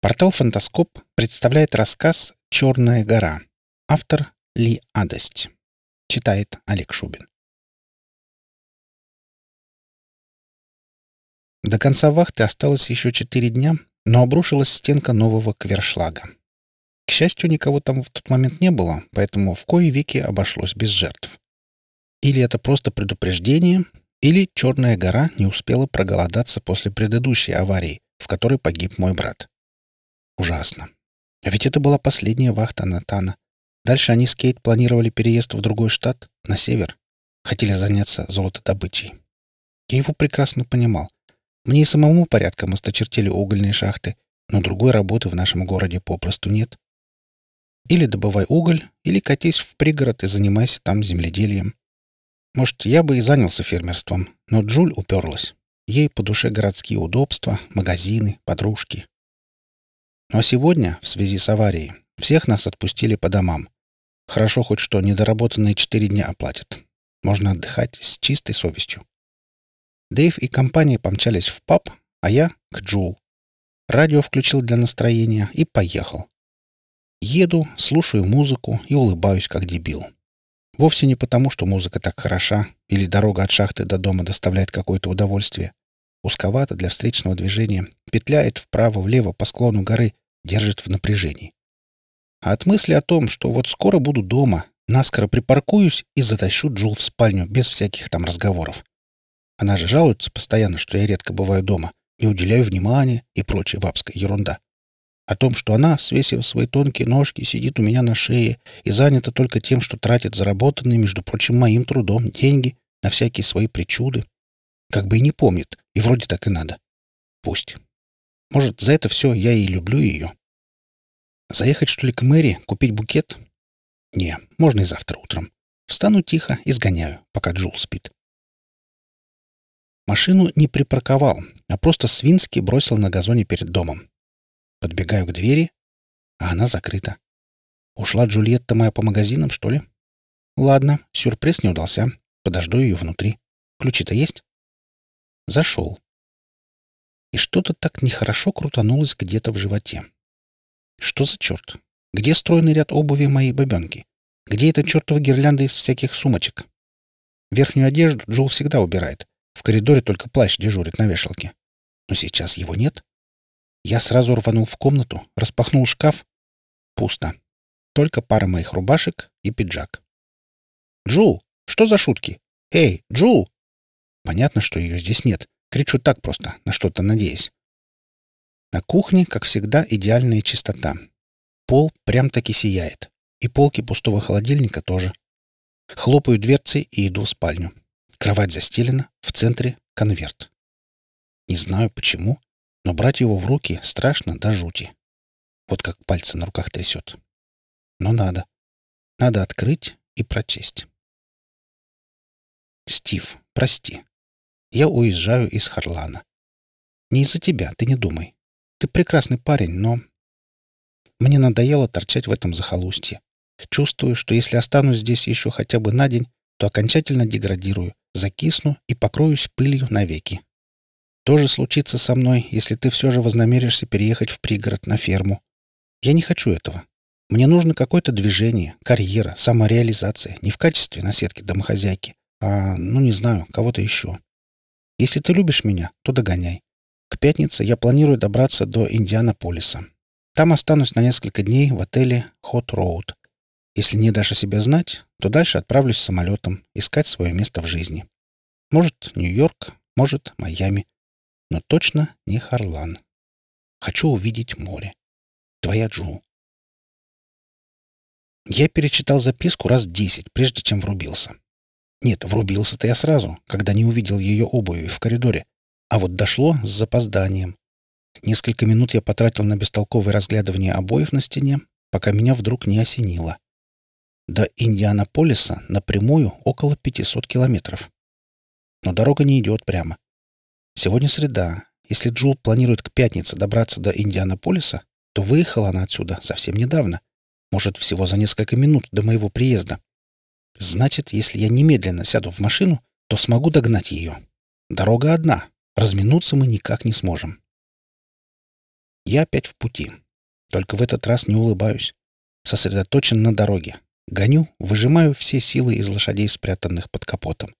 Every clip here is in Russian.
Портал «Фантаскоп» представляет рассказ «Черная гора». Автор Ли Адость. Читает Олег Шубин. До конца вахты осталось еще четыре дня, но обрушилась стенка нового квершлага. К счастью, никого там в тот момент не было, поэтому в кои веки обошлось без жертв. Или это просто предупреждение, или Черная гора не успела проголодаться после предыдущей аварии, в которой погиб мой брат. Ужасно. А ведь это была последняя вахта Натана. Дальше они с Кейт планировали переезд в другой штат, на север. Хотели заняться золотодобычей. Я его прекрасно понимал. Мне и самому порядком осточертели угольные шахты, но другой работы в нашем городе попросту нет. Или добывай уголь, или катись в пригород и занимайся там земледелием. Может, я бы и занялся фермерством, но Джуль уперлась. Ей по душе городские удобства, магазины, подружки. А сегодня, в связи с аварией, всех нас отпустили по домам. Хорошо хоть что недоработанные четыре дня оплатят. Можно отдыхать с чистой совестью. Дэйв и компания помчались в паб, а я — к Джул. Радио включил для настроения и поехал. Еду, слушаю музыку и улыбаюсь, как дебил. Вовсе не потому, что музыка так хороша или дорога от шахты до дома доставляет какое-то удовольствие. Узковато для встречного движения, петляет вправо-влево по склону горы, держит в напряжении. А от мысли о том, что вот скоро буду дома, наскоро припаркуюсь и затащу Джул в спальню без всяких там разговоров. Она же жалуется постоянно, что я редко бываю дома, не уделяю внимания и прочая бабская ерунда. О том, что она, свесив свои тонкие ножки, сидит у меня на шее и занята только тем, что тратит заработанные, между прочим, моим трудом деньги на всякие свои причуды. Как бы и не помнит, и вроде так и надо. Пусть. Может, за это все я и люблю ее. Заехать, что ли, к Мэри, купить букет? Не, можно и завтра утром. Встану тихо и сгоняю, пока Джул спит. Машину не припарковал, а просто свински бросил на газоне перед домом. Подбегаю к двери, а она закрыта. Ушла Джульетта моя по магазинам, что ли? Ладно, сюрприз не удался. Подожду ее внутри. Ключи-то есть? Зашел. И что-то так нехорошо крутанулось где-то в животе. Что за черт? Где стройный ряд обуви моей бабенки? Где эта чертова гирлянда из всяких сумочек? Верхнюю одежду Джул всегда убирает. В коридоре только плащ дежурит на вешалке. Но сейчас его нет. Я сразу рванул в комнату, распахнул шкаф. Пусто. Только пара моих рубашек и пиджак. «Джул, что за шутки? Эй, Джул!» Понятно, что ее здесь нет. Кричу так просто, на что-то надеясь. На кухне, как всегда, идеальная чистота. Пол прям-таки сияет. И полки пустого холодильника тоже. Хлопаю дверцей и иду в спальню. Кровать застелена, в центре — конверт. Не знаю почему, но брать его в руки страшно до жути. Вот как пальцы на руках трясет. Но надо. Надо открыть и прочесть. Стив, прости. Я уезжаю из Харлана. Не из-за тебя, ты не думай. Ты прекрасный парень, но... Мне надоело торчать в этом захолустье. Чувствую, что если останусь здесь еще хотя бы на день, то окончательно деградирую, закисну и покроюсь пылью навеки. То же случится со мной, если ты все же вознамеришься переехать в пригород на ферму. Я не хочу этого. Мне нужно какое-то движение, карьера, самореализация, не в качестве наседки домохозяйки, а, ну, не знаю, кого-то еще. Если ты любишь меня, то догоняй. К пятнице я планирую добраться до Индианаполиса. Там останусь на несколько дней в отеле Hot Road. Если не дашь о себе знать, то дальше отправлюсь самолетом искать свое место в жизни. Может, Нью-Йорк, может, Майами но точно не Харлан. Хочу увидеть море. Твоя Джу. Я перечитал записку раз десять, прежде чем врубился. Нет, врубился-то я сразу, когда не увидел ее обуви в коридоре. А вот дошло с запозданием. Несколько минут я потратил на бестолковое разглядывание обоев на стене, пока меня вдруг не осенило. До Индианаполиса напрямую около 500 километров. Но дорога не идет прямо. Сегодня среда. Если Джул планирует к пятнице добраться до Индианаполиса, то выехала она отсюда совсем недавно. Может, всего за несколько минут до моего приезда. Значит, если я немедленно сяду в машину, то смогу догнать ее. Дорога одна. Разминуться мы никак не сможем. Я опять в пути. Только в этот раз не улыбаюсь. Сосредоточен на дороге. Гоню, выжимаю все силы из лошадей, спрятанных под капотом.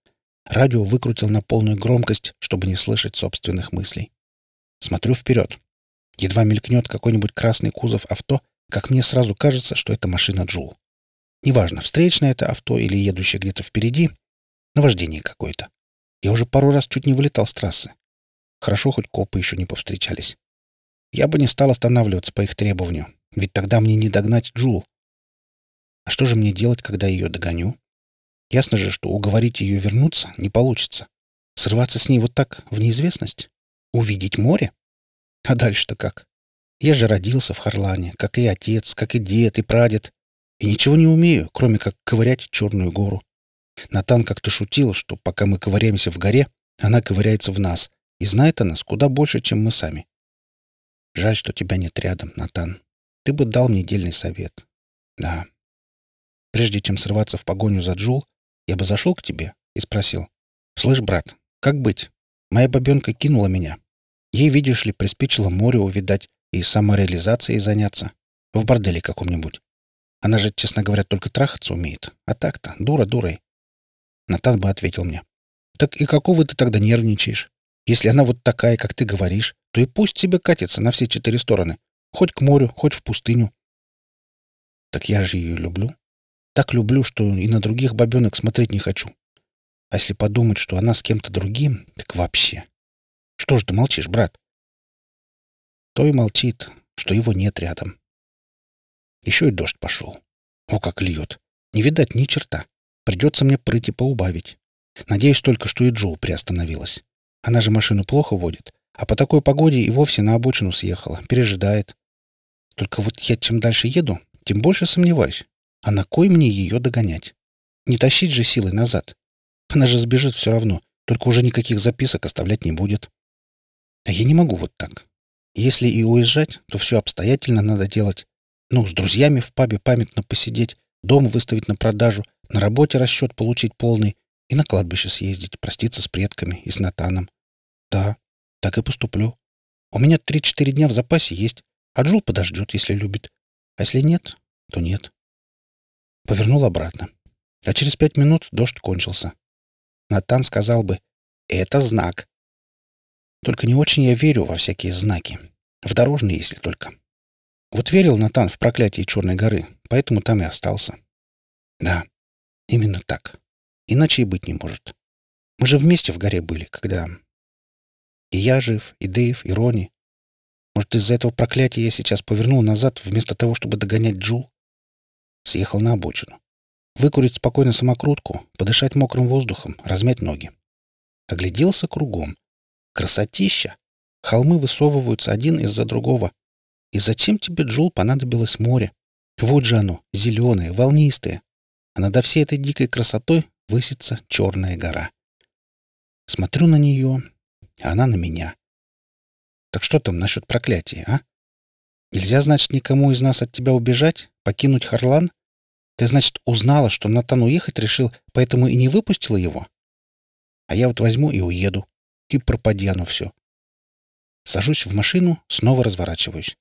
Радио выкрутил на полную громкость, чтобы не слышать собственных мыслей. Смотрю вперед. Едва мелькнет какой-нибудь красный кузов авто, как мне сразу кажется, что это машина Джул. Неважно, встречное это авто или едущее где-то впереди, наваждение какое-то. Я уже пару раз чуть не вылетал с трассы. Хорошо, хоть копы еще не повстречались. Я бы не стал останавливаться по их требованию, ведь тогда мне не догнать Джул. А что же мне делать, когда ее догоню? Ясно же, что уговорить ее вернуться не получится. Срываться с ней вот так в неизвестность? Увидеть море? А дальше-то как? Я же родился в Харлане, как и отец, как и дед, и прадед. И ничего не умею, кроме как ковырять Черную гору. Натан как-то шутил, что пока мы ковыряемся в горе, она ковыряется в нас, и знает о нас куда больше, чем мы сами. Жаль, что тебя нет рядом, Натан. Ты бы дал мне дельный совет. Да. Прежде чем срываться в погоню за Джул, я бы зашел к тебе и спросил. «Слышь, брат, как быть? Моя бабенка кинула меня. Ей, видишь ли, приспичило море увидать и самореализацией заняться. В борделе каком-нибудь. Она же, честно говоря, только трахаться умеет. А так-то, дура дурой. Натан бы ответил мне. «Так и какого ты тогда нервничаешь? Если она вот такая, как ты говоришь, то и пусть себе катится на все четыре стороны. Хоть к морю, хоть в пустыню». «Так я же ее люблю. Так люблю, что и на других бабенок смотреть не хочу. А если подумать, что она с кем-то другим, так вообще. Что ж ты молчишь, брат?» То и молчит, что его нет рядом. Еще и дождь пошел. О, как льет. Не видать ни черта. Придется мне прыти поубавить. Надеюсь только, что и Джоу приостановилась. Она же машину плохо водит, а по такой погоде и вовсе на обочину съехала, пережидает. Только вот я чем дальше еду, тем больше сомневаюсь. А на кой мне ее догонять? Не тащить же силой назад. Она же сбежит все равно, только уже никаких записок оставлять не будет. А я не могу вот так. Если и уезжать, то все обстоятельно надо делать. Ну, с друзьями в пабе памятно посидеть, дом выставить на продажу, на работе расчет получить полный и на кладбище съездить, проститься с предками и с Натаном. Да, так и поступлю. У меня три-четыре дня в запасе есть, а Джул подождет, если любит. А если нет, то нет. Повернул обратно. А через пять минут дождь кончился. Натан сказал бы «Это знак». Только не очень я верю во всякие знаки. В дорожные, если только. Вот верил Натан в проклятие Черной горы, поэтому там и остался. Да, Именно так. Иначе и быть не может. Мы же вместе в горе были, когда... И я жив, и Дэйв, и Рони. Может, из-за этого проклятия я сейчас повернул назад, вместо того, чтобы догонять Джул? Съехал на обочину. Выкурить спокойно самокрутку, подышать мокрым воздухом, размять ноги. Огляделся кругом. Красотища! Холмы высовываются один из-за другого. И зачем тебе, Джул, понадобилось море? Вот же оно, зеленое, волнистое, а над всей этой дикой красотой высится черная гора. Смотрю на нее, а она на меня. Так что там насчет проклятия, а? Нельзя, значит, никому из нас от тебя убежать, покинуть Харлан? Ты, значит, узнала, что Натан уехать решил, поэтому и не выпустила его? А я вот возьму и уеду. И пропади оно все. Сажусь в машину, снова разворачиваюсь.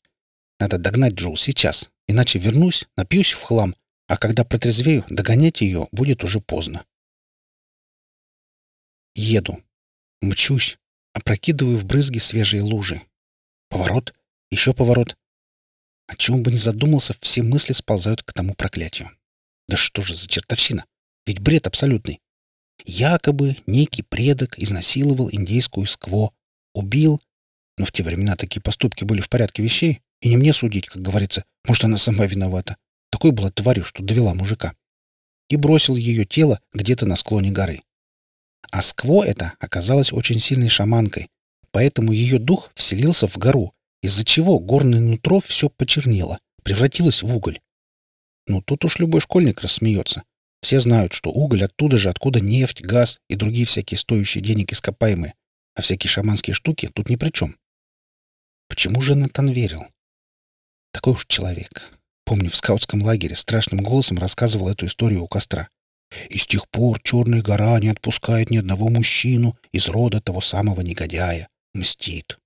Надо догнать Джул сейчас, иначе вернусь, напьюсь в хлам а когда протрезвею, догонять ее будет уже поздно. Еду. Мчусь. Опрокидываю в брызги свежие лужи. Поворот. Еще поворот. О чем бы ни задумался, все мысли сползают к тому проклятию. Да что же за чертовщина? Ведь бред абсолютный. Якобы некий предок изнасиловал индейскую скво, убил, но в те времена такие поступки были в порядке вещей, и не мне судить, как говорится, может, она сама виновата. Такой была тварью, что довела мужика. И бросил ее тело где-то на склоне горы. А Скво это оказалась очень сильной шаманкой, поэтому ее дух вселился в гору, из-за чего горное нутро все почернело, превратилось в уголь. Ну, тут уж любой школьник рассмеется. Все знают, что уголь оттуда же, откуда нефть, газ и другие всякие стоящие денег ископаемые, а всякие шаманские штуки тут ни при чем. Почему же Натан верил? Такой уж человек. Помню, в скаутском лагере страшным голосом рассказывал эту историю у костра. И с тех пор Черная гора не отпускает ни одного мужчину из рода того самого негодяя. Мстит.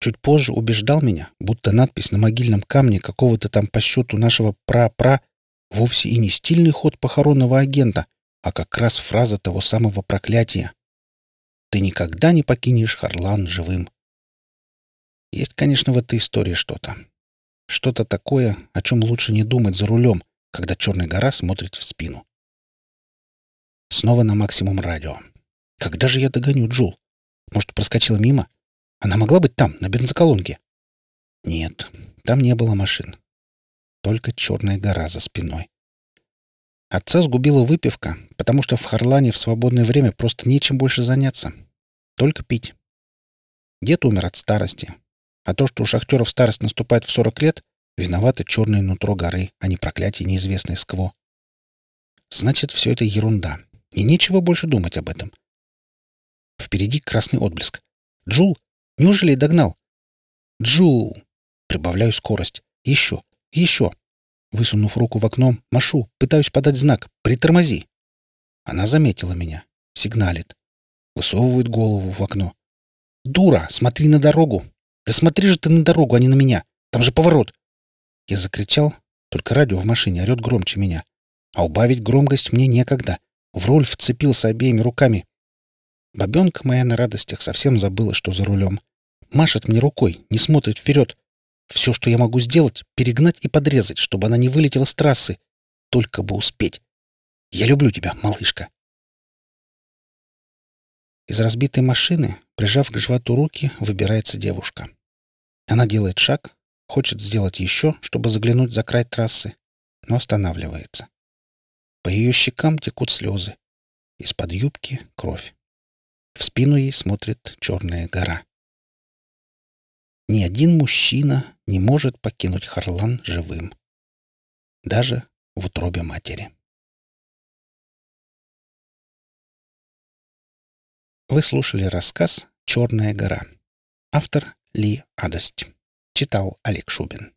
Чуть позже убеждал меня, будто надпись на могильном камне какого-то там по счету нашего пра-пра вовсе и не стильный ход похоронного агента, а как раз фраза того самого проклятия. «Ты никогда не покинешь Харлан живым». Есть, конечно, в этой истории что-то. Что-то такое, о чем лучше не думать за рулем, когда Черная гора смотрит в спину. Снова на максимум радио. Когда же я догоню Джул? Может, проскочила мимо? Она могла быть там, на бензоколонке? Нет, там не было машин. Только черная гора за спиной. Отца сгубила выпивка, потому что в Харлане в свободное время просто нечем больше заняться. Только пить. Дед умер от старости. А то, что у шахтеров старость наступает в 40 лет, виноваты черное нутро горы, а не проклятие неизвестной скво. Значит, все это ерунда. И нечего больше думать об этом. Впереди красный отблеск. Джул, Неужели догнал? Джул! Прибавляю скорость. Еще, еще. Высунув руку в окно, машу, пытаюсь подать знак. Притормози. Она заметила меня. Сигналит. Высовывает голову в окно. «Дура! Смотри на дорогу! Да смотри же ты на дорогу, а не на меня! Там же поворот!» Я закричал, только радио в машине орет громче меня. А убавить громкость мне некогда. В руль вцепился обеими руками. Бабенка моя на радостях совсем забыла, что за рулем. Машет мне рукой, не смотрит вперед. Все, что я могу сделать, перегнать и подрезать, чтобы она не вылетела с трассы. Только бы успеть. Я люблю тебя, малышка. Из разбитой машины, прижав к животу руки, выбирается девушка. Она делает шаг, хочет сделать еще, чтобы заглянуть за край трассы, но останавливается. По ее щекам текут слезы. Из-под юбки — кровь. В спину ей смотрит черная гора. Ни один мужчина не может покинуть Харлан живым. Даже в утробе матери. Вы слушали рассказ «Черная гора». Автор Ли Адость. Читал Олег Шубин.